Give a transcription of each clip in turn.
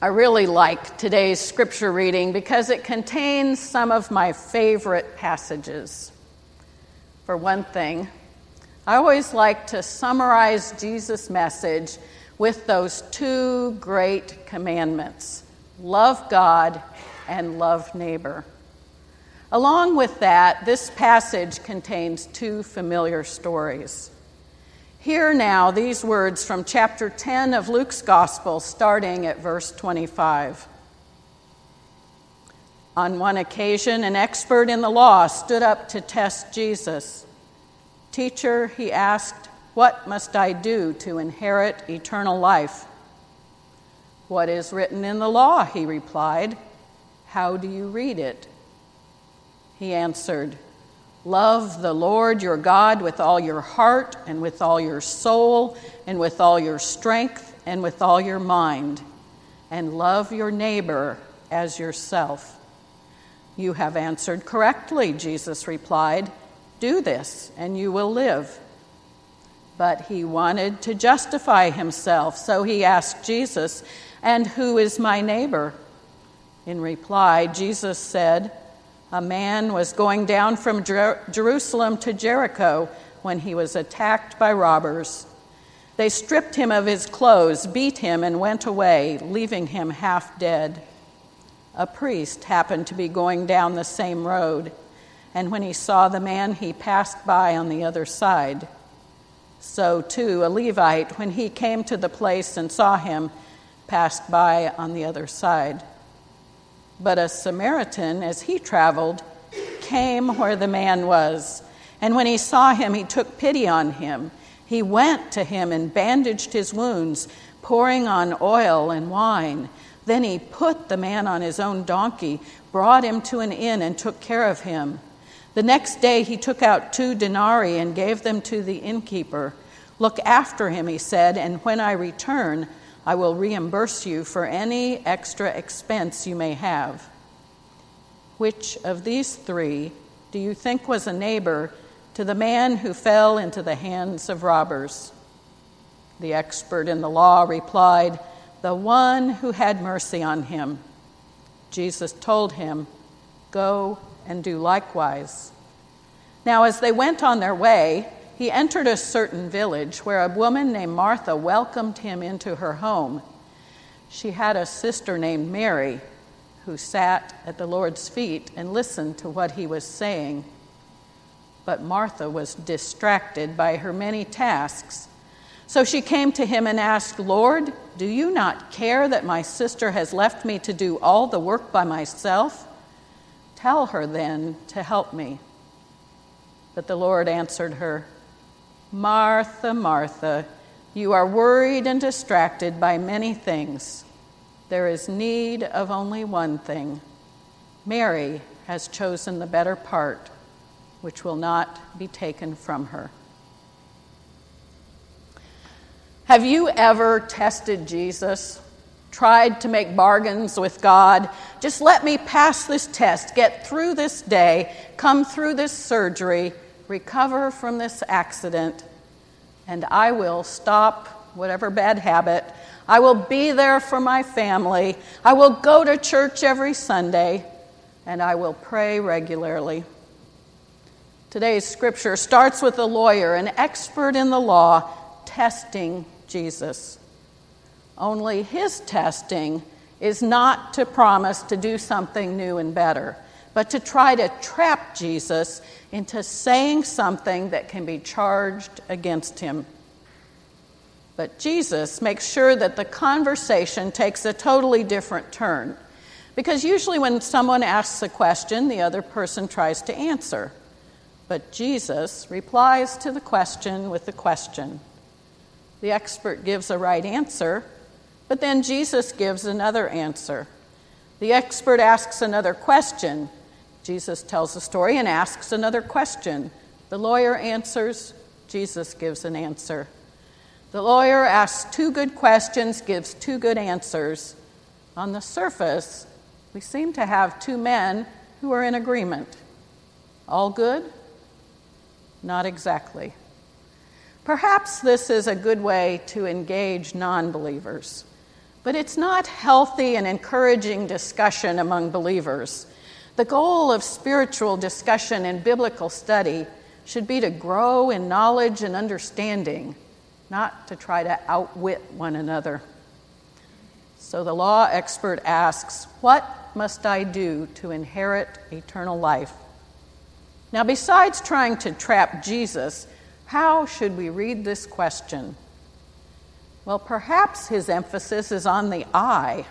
I really like today's scripture reading because it contains some of my favorite passages. For one thing, I always like to summarize Jesus' message with those two great commandments love God and love neighbor. Along with that, this passage contains two familiar stories. Hear now these words from chapter 10 of Luke's Gospel, starting at verse 25. On one occasion, an expert in the law stood up to test Jesus. Teacher, he asked, What must I do to inherit eternal life? What is written in the law? He replied. How do you read it? He answered, Love the Lord your God with all your heart and with all your soul and with all your strength and with all your mind, and love your neighbor as yourself. You have answered correctly, Jesus replied. Do this, and you will live. But he wanted to justify himself, so he asked Jesus, And who is my neighbor? In reply, Jesus said, a man was going down from Jer- Jerusalem to Jericho when he was attacked by robbers. They stripped him of his clothes, beat him, and went away, leaving him half dead. A priest happened to be going down the same road, and when he saw the man, he passed by on the other side. So, too, a Levite, when he came to the place and saw him, passed by on the other side. But a Samaritan, as he traveled, came where the man was. And when he saw him, he took pity on him. He went to him and bandaged his wounds, pouring on oil and wine. Then he put the man on his own donkey, brought him to an inn, and took care of him. The next day he took out two denarii and gave them to the innkeeper. Look after him, he said, and when I return, I will reimburse you for any extra expense you may have. Which of these three do you think was a neighbor to the man who fell into the hands of robbers? The expert in the law replied, The one who had mercy on him. Jesus told him, Go and do likewise. Now, as they went on their way, he entered a certain village where a woman named Martha welcomed him into her home. She had a sister named Mary who sat at the Lord's feet and listened to what he was saying. But Martha was distracted by her many tasks. So she came to him and asked, Lord, do you not care that my sister has left me to do all the work by myself? Tell her then to help me. But the Lord answered her, Martha, Martha, you are worried and distracted by many things. There is need of only one thing. Mary has chosen the better part, which will not be taken from her. Have you ever tested Jesus? Tried to make bargains with God? Just let me pass this test, get through this day, come through this surgery recover from this accident, and I will stop whatever bad habit. I will be there for my family. I will go to church every Sunday, and I will pray regularly. Today's scripture starts with a lawyer, an expert in the law, testing Jesus. Only his testing is not to promise to do something new and better but to try to trap Jesus into saying something that can be charged against him. But Jesus makes sure that the conversation takes a totally different turn. Because usually, when someone asks a question, the other person tries to answer. But Jesus replies to the question with the question. The expert gives a right answer, but then Jesus gives another answer. The expert asks another question, Jesus tells the story and asks another question. The lawyer answers, Jesus gives an answer. The lawyer asks two good questions, gives two good answers. On the surface, we seem to have two men who are in agreement. All good? Not exactly. Perhaps this is a good way to engage non believers. but it's not healthy and encouraging discussion among believers. The goal of spiritual discussion and biblical study should be to grow in knowledge and understanding, not to try to outwit one another. So the law expert asks, What must I do to inherit eternal life? Now, besides trying to trap Jesus, how should we read this question? Well, perhaps his emphasis is on the I.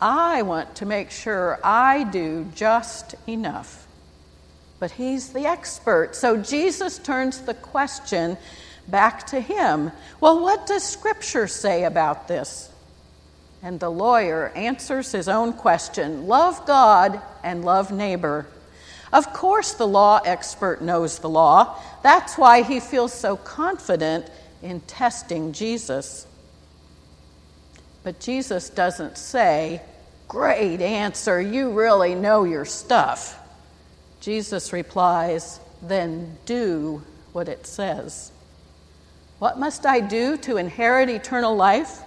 I want to make sure I do just enough. But he's the expert. So Jesus turns the question back to him. Well, what does Scripture say about this? And the lawyer answers his own question love God and love neighbor. Of course, the law expert knows the law. That's why he feels so confident in testing Jesus. But Jesus doesn't say, Great answer, you really know your stuff. Jesus replies, Then do what it says. What must I do to inherit eternal life?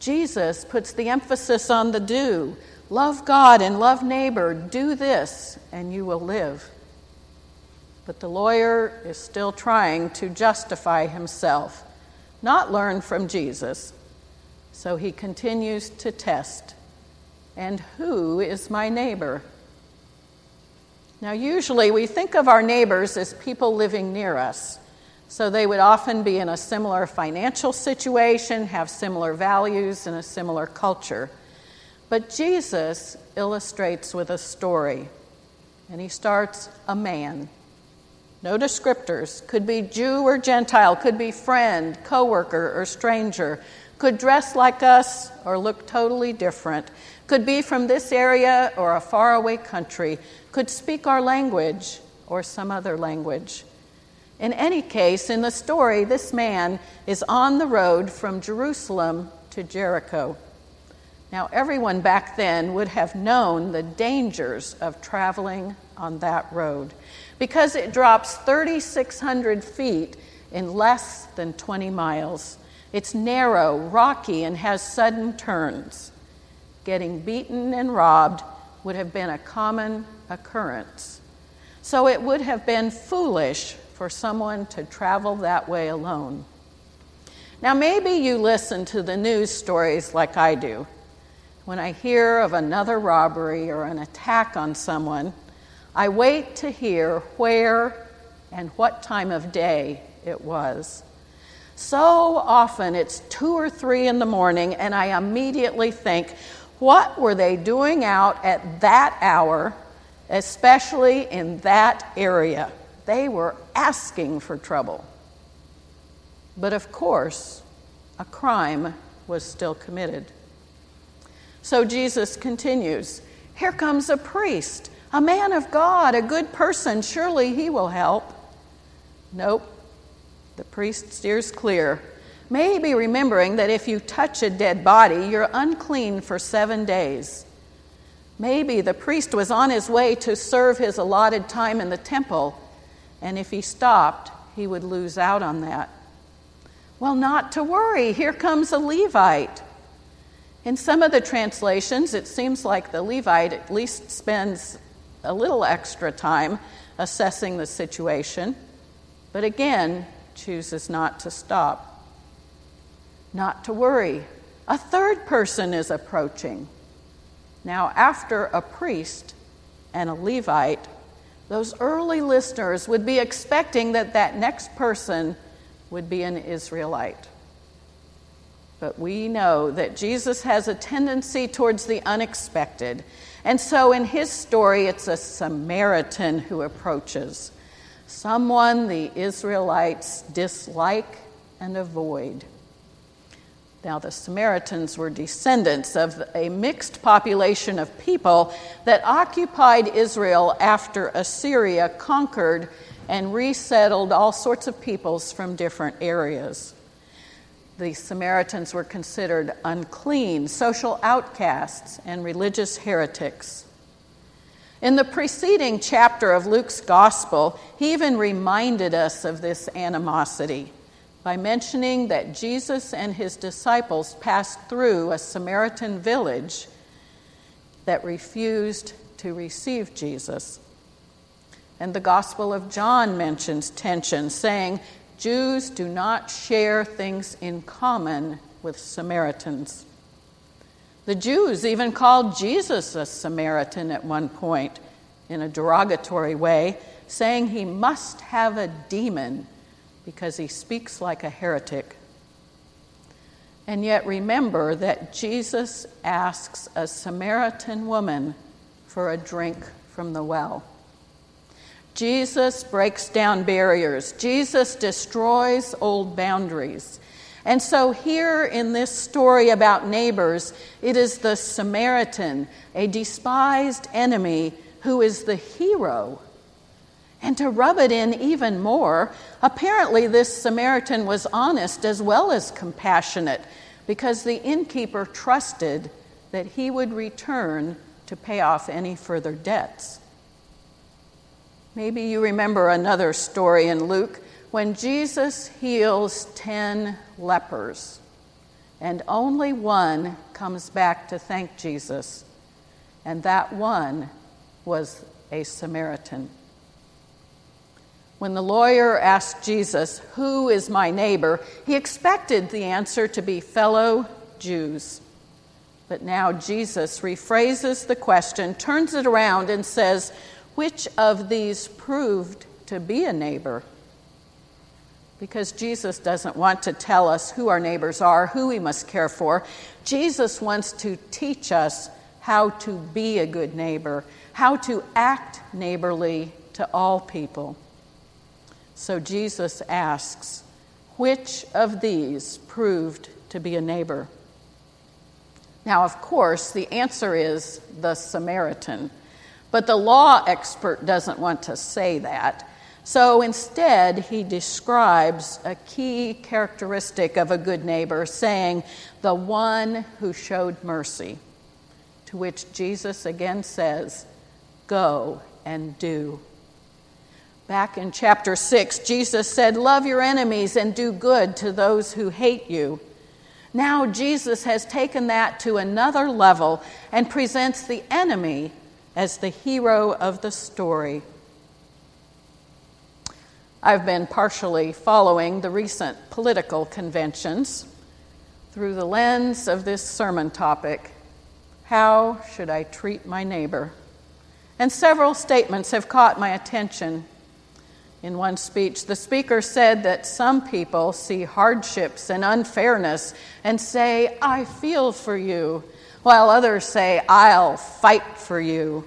Jesus puts the emphasis on the do. Love God and love neighbor. Do this, and you will live. But the lawyer is still trying to justify himself, not learn from Jesus. So he continues to test. And who is my neighbor? Now, usually we think of our neighbors as people living near us. So they would often be in a similar financial situation, have similar values, and a similar culture. But Jesus illustrates with a story, and he starts a man. No descriptors. Could be Jew or Gentile, could be friend, coworker, or stranger. Could dress like us or look totally different. Could be from this area or a faraway country. Could speak our language or some other language. In any case, in the story, this man is on the road from Jerusalem to Jericho. Now, everyone back then would have known the dangers of traveling on that road because it drops 3,600 feet in less than 20 miles. It's narrow, rocky, and has sudden turns. Getting beaten and robbed would have been a common occurrence. So it would have been foolish for someone to travel that way alone. Now, maybe you listen to the news stories like I do. When I hear of another robbery or an attack on someone, I wait to hear where and what time of day it was. So often it's two or three in the morning, and I immediately think, what were they doing out at that hour, especially in that area? They were asking for trouble. But of course, a crime was still committed. So Jesus continues Here comes a priest, a man of God, a good person. Surely he will help. Nope. The priest steers clear. Maybe remembering that if you touch a dead body, you're unclean for seven days. Maybe the priest was on his way to serve his allotted time in the temple and if he stopped, he would lose out on that. Well, not to worry, here comes a Levite. In some of the translations, it seems like the Levite at least spends a little extra time assessing the situation, but again, chooses not to stop. Not to worry, a third person is approaching. Now, after a priest and a Levite, those early listeners would be expecting that that next person would be an Israelite. But we know that Jesus has a tendency towards the unexpected. And so in his story, it's a Samaritan who approaches, someone the Israelites dislike and avoid. Now, the Samaritans were descendants of a mixed population of people that occupied Israel after Assyria conquered and resettled all sorts of peoples from different areas. The Samaritans were considered unclean, social outcasts, and religious heretics. In the preceding chapter of Luke's gospel, he even reminded us of this animosity by mentioning that Jesus and his disciples passed through a Samaritan village that refused to receive Jesus. And the Gospel of John mentions tension, saying, Jews do not share things in common with Samaritans. The Jews even called Jesus a Samaritan at one point in a derogatory way, saying he must have a demon because he speaks like a heretic. And yet remember that Jesus asks a Samaritan woman for a drink from the well. Jesus breaks down barriers. Jesus destroys old boundaries. And so, here in this story about neighbors, it is the Samaritan, a despised enemy, who is the hero. And to rub it in even more, apparently this Samaritan was honest as well as compassionate because the innkeeper trusted that he would return to pay off any further debts. Maybe you remember another story in Luke when Jesus heals 10 lepers, and only one comes back to thank Jesus, and that one was a Samaritan. When the lawyer asked Jesus, Who is my neighbor? he expected the answer to be fellow Jews. But now Jesus rephrases the question, turns it around, and says, Which of these proved to be a neighbor? because Jesus doesn't want to tell us who our neighbors are, who we must care for. Jesus wants to teach us how to be a good neighbor, how to act neighborly to all people. So Jesus asks, Which of these proved to be a neighbor? Now, of course, the answer is the Samaritan. But the law expert doesn't want to say that. So instead, he describes a key characteristic of a good neighbor, saying, the one who showed mercy. To which Jesus again says, Go and do. Back in chapter 6, Jesus said, Love your enemies and do good to those who hate you. Now, Jesus has taken that to another level and presents the enemy as the hero of the story. I've been partially following the recent political conventions through the lens of this sermon topic How should I treat my neighbor? And several statements have caught my attention. In one speech, the speaker said that some people see hardships and unfairness and say, I feel for you, while others say, I'll fight for you.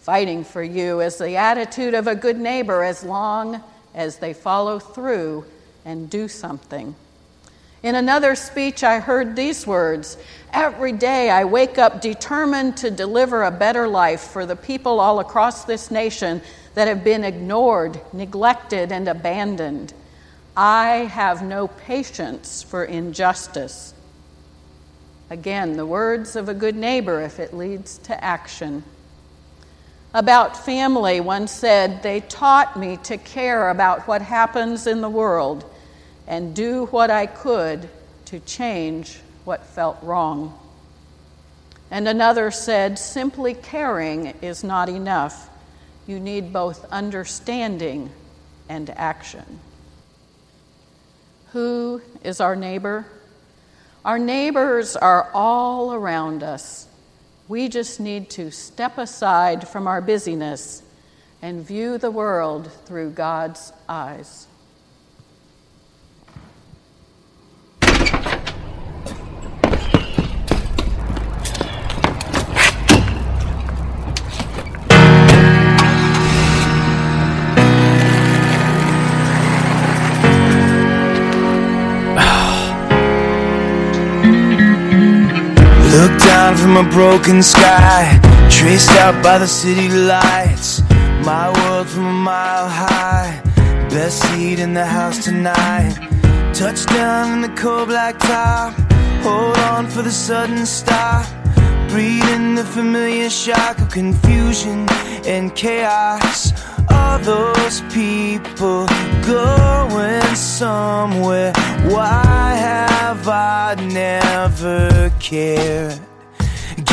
Fighting for you is the attitude of a good neighbor as long as they follow through and do something. In another speech, I heard these words Every day I wake up determined to deliver a better life for the people all across this nation that have been ignored, neglected, and abandoned. I have no patience for injustice. Again, the words of a good neighbor if it leads to action. About family, one said, They taught me to care about what happens in the world and do what I could to change what felt wrong. And another said, Simply caring is not enough. You need both understanding and action. Who is our neighbor? Our neighbors are all around us. We just need to step aside from our busyness and view the world through God's eyes. A broken sky, traced out by the city lights. My world from a mile high, best seat in the house tonight. Touchdown in the cold black top, hold on for the sudden stop. Breathing the familiar shock of confusion and chaos. All those people going somewhere. Why have I never cared?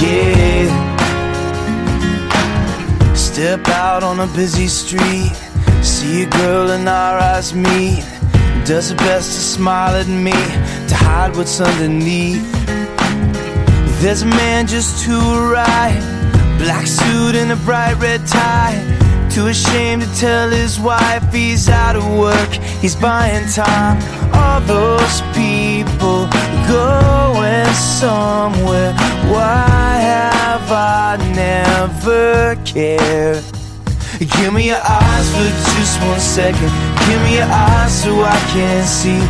Yeah. Step out on a busy street. See a girl and our eyes meet. Does her best to smile at me, to hide what's underneath. There's a man just to right, black suit and a bright red tie. Too ashamed to tell his wife he's out of work, he's buying time. All those people going somewhere. Why have I never cared? Give me your eyes for just one second. Give me your eyes so I can see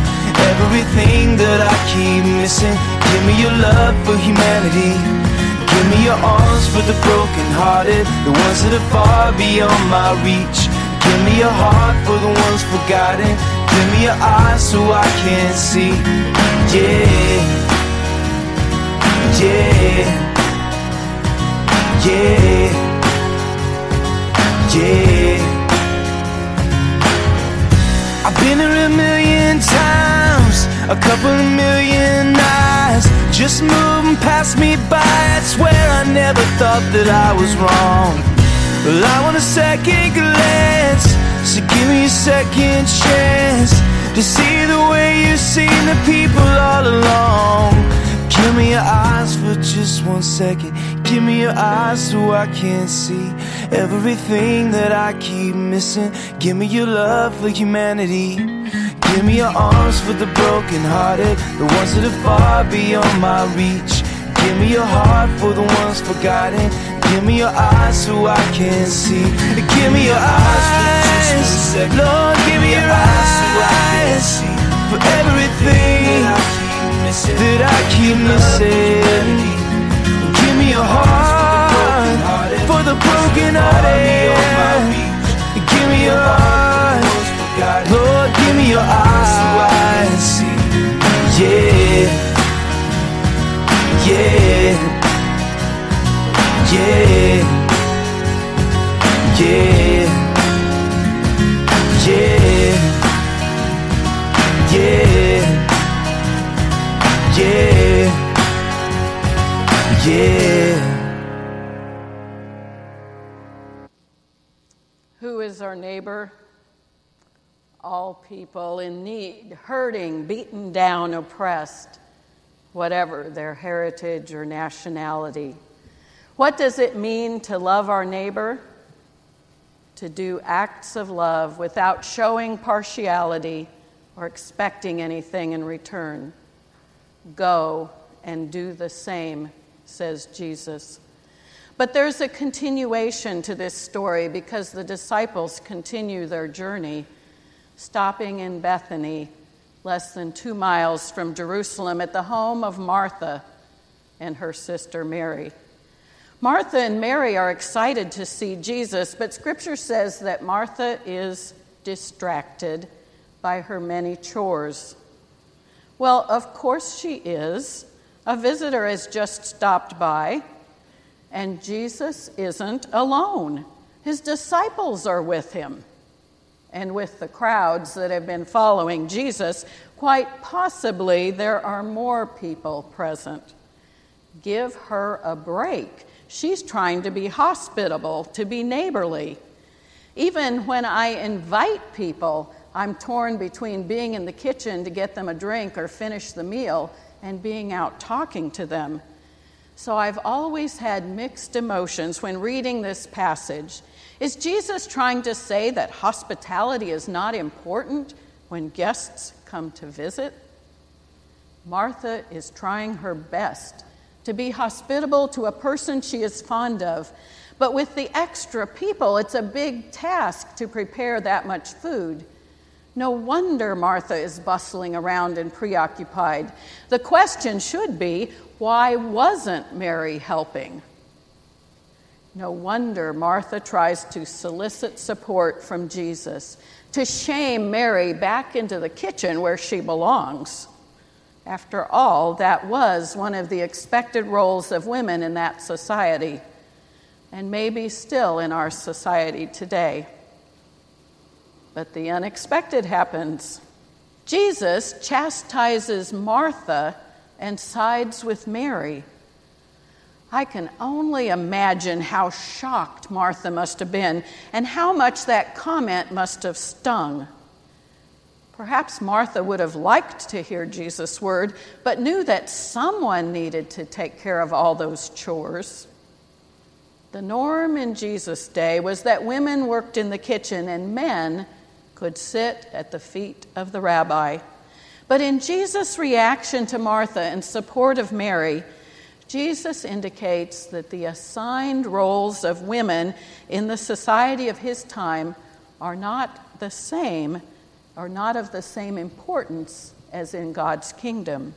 everything that I keep missing. Give me your love for humanity. Give me your arms for the brokenhearted, the ones that are far beyond my reach. Give me your heart for the ones forgotten. Give me your eyes so I can see. Yeah. Yeah. Yeah. Yeah. I've been here a million times, a couple of million eyes just moving past me by. I swear I never thought that I was wrong. Well, I want a second glance, so give me a second chance to see the way you've seen the people all along. Give me your eyes for just one second. Give me your eyes so I can see everything that I keep missing. Give me your love for humanity. Give me your arms for the brokenhearted, the ones that are far beyond my reach. Give me your heart for the ones forgotten. Give me your eyes so I can see. Give me your eyes second. Lord, give me your eyes for everything that I keep missing. Give me your heart for the broken hearted. Give me your heart, Lord. Give me your eyes. Yeah, yeah, yeah, neighbor? All people in need, hurting, beaten down, oppressed, whatever their heritage or nationality. What does it mean to love our neighbor? To do acts of love without showing partiality or expecting anything in return. Go and do the same, says Jesus. But there's a continuation to this story because the disciples continue their journey, stopping in Bethany, less than two miles from Jerusalem, at the home of Martha and her sister Mary. Martha and Mary are excited to see Jesus, but scripture says that Martha is distracted by her many chores. Well, of course she is. A visitor has just stopped by, and Jesus isn't alone. His disciples are with him. And with the crowds that have been following Jesus, quite possibly there are more people present. Give her a break. She's trying to be hospitable, to be neighborly. Even when I invite people, I'm torn between being in the kitchen to get them a drink or finish the meal and being out talking to them. So I've always had mixed emotions when reading this passage. Is Jesus trying to say that hospitality is not important when guests come to visit? Martha is trying her best to be hospitable to a person she is fond of, But with the extra people, it's a big task to prepare that much food. No wonder Martha is bustling around and preoccupied. The question should be why wasn't Mary helping? No wonder Martha tries to solicit support from Jesus, to shame Mary back into the kitchen where she belongs. After all, that was one of the expected roles of women in that society, and maybe still in our society today. But the unexpected happens. Jesus chastises Martha and sides with Mary. I can only imagine how shocked Martha must have been and how much that comment must have stung. Perhaps Martha would have liked to hear Jesus' word, but knew that someone needed to take care of all those chores. The norm in Jesus' day was that women worked in the kitchen and men could sit at the feet of the rabbi. But in Jesus' reaction to Martha in support of Mary, Jesus indicates that the assigned roles of women in the society of his time are not the same, are not of the same importance as in God's kingdom.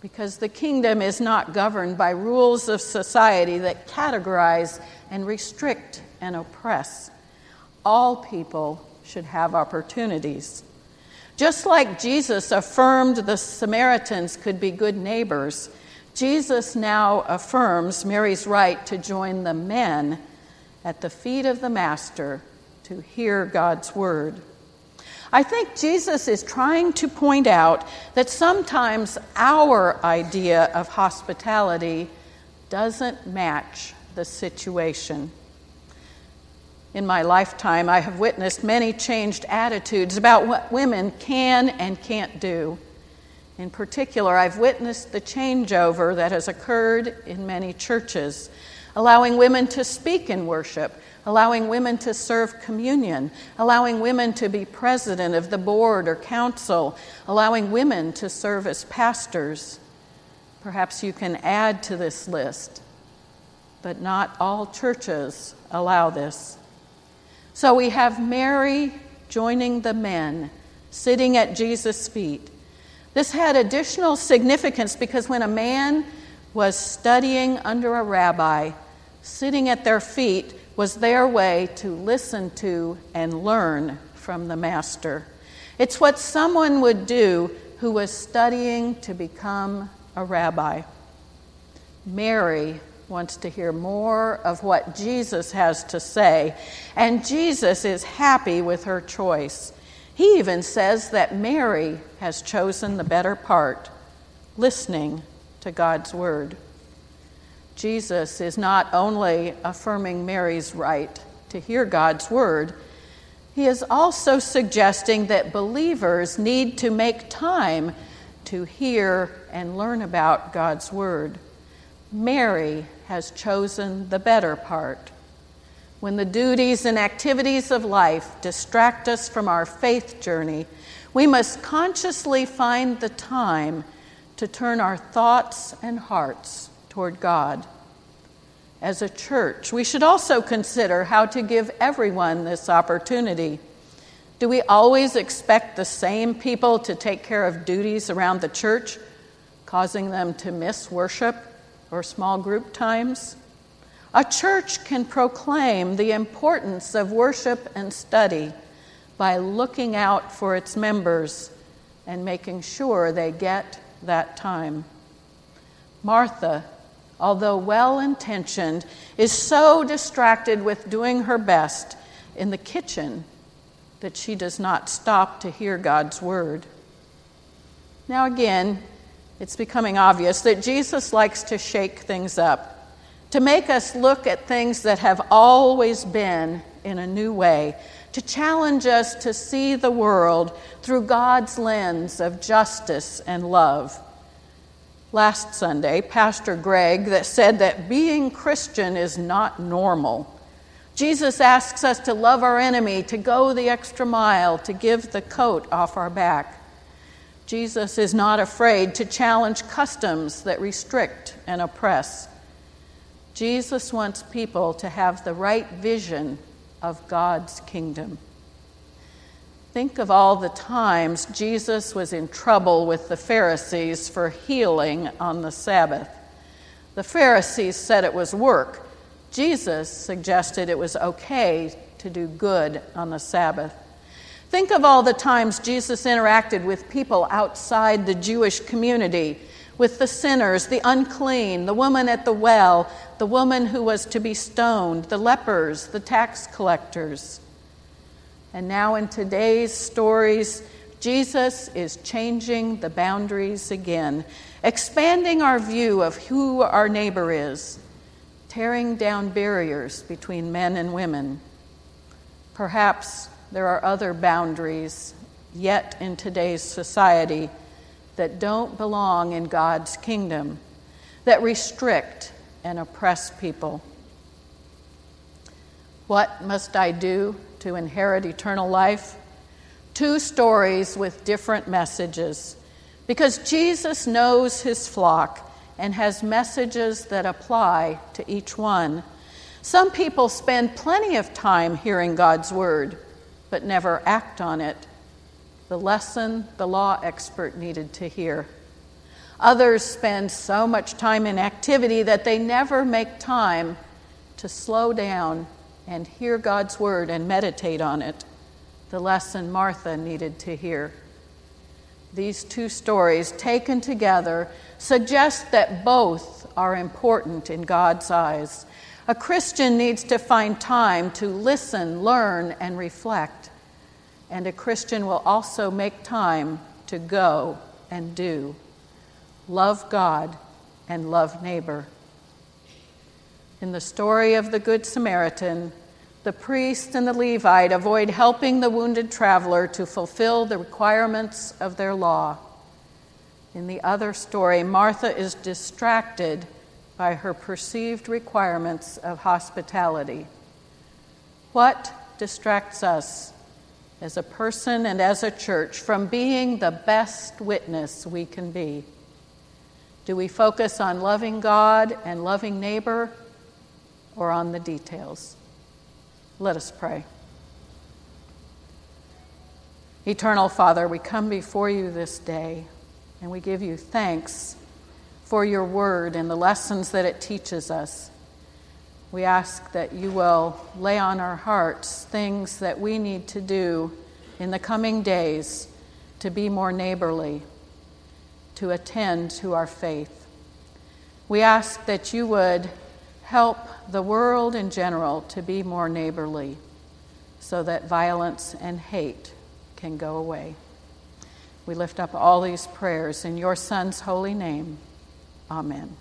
Because the kingdom is not governed by rules of society that categorize and restrict and oppress. All people should have opportunities. Just like Jesus affirmed the Samaritans could be good neighbors, Jesus now affirms Mary's right to join the men at the feet of the Master to hear God's word. I think Jesus is trying to point out that sometimes our idea of hospitality doesn't match the situation. In my lifetime, I have witnessed many changed attitudes about what women can and can't do. In particular, I've witnessed the changeover that has occurred in many churches, allowing women to speak in worship, allowing women to serve communion, allowing women to be president of the board or council, allowing women to serve as pastors. Perhaps you can add to this list, but not all churches allow this. So we have Mary joining the men, sitting at Jesus' feet. This had additional significance because when a man was studying under a rabbi, sitting at their feet was their way to listen to and learn from the master. It's what someone would do who was studying to become a rabbi. Mary wants to hear more of what Jesus has to say, and Jesus is happy with her choice. He even says that Mary has chosen the better part, listening to God's word. Jesus is not only affirming Mary's right to hear God's word, he is also suggesting that believers need to make time to hear and learn about God's word. Mary has chosen the better part. When the duties and activities of life distract us from our faith journey, we must consciously find the time to turn our thoughts and hearts toward God. As a church, we should also consider how to give everyone this opportunity. Do we always expect the same people to take care of duties around the church, causing them to miss worship or small group times. A church can proclaim the importance of worship and study by looking out for its members and making sure they get that time. Martha, although well intentioned, is so distracted with doing her best in the kitchen that she does not stop to hear God's word. Now, again, it's becoming obvious that Jesus likes to shake things up, to make us look at things that have always been in a new way, to challenge us to see the world through God's lens of justice and love. Last Sunday, Pastor Greg that said that being Christian is not normal. Jesus asks us to love our enemy, to go the extra mile, to give the coat off our back. Jesus is not afraid to challenge customs that restrict and oppress. Jesus wants people to have the right vision of God's kingdom. Think of all the times Jesus was in trouble with the Pharisees for healing on the Sabbath. The Pharisees said it was work. Jesus suggested it was okay to do good on the Sabbath. Think of all the times Jesus interacted with people outside the Jewish community, with the sinners, the unclean, the woman at the well, the woman who was to be stoned, the lepers, the tax collectors. And now, in today's stories, Jesus is changing the boundaries again, expanding our view of who our neighbor is, tearing down barriers between men and women. Perhaps there are other boundaries yet in today's society that don't belong in God's kingdom, that restrict and oppress people. What must I do to inherit eternal life? Two stories with different messages. Because Jesus knows his flock and has messages that apply to each one. Some people spend plenty of time hearing God's word, but never act on it. The lesson the law expert needed to hear. Others spend so much time in activity that they never make time to slow down and hear God's word and meditate on it. The lesson Martha needed to hear. These two stories, taken together, suggest that both are important in God's eyes. A Christian needs to find time to listen, learn, and reflect. And a Christian will also make time to go and do. Love God and love neighbor. In the story of the Good Samaritan, the priest and the Levite avoid helping the wounded traveler to fulfill the requirements of their law. In the other story, Martha is distracted by her perceived requirements of hospitality. What distracts us as a person and as a church from being the best witness we can be? Do we focus on loving God and loving neighbor or on the details? Let us pray. Eternal Father, we come before you this day and we give you thanks for your word and the lessons that it teaches us. We ask that you will lay on our hearts things that we need to do in the coming days to be more neighborly, to attend to our faith. We ask that you would help the world in general to be more neighborly so that violence and hate can go away. We lift up all these prayers in your Son's holy name. Amen.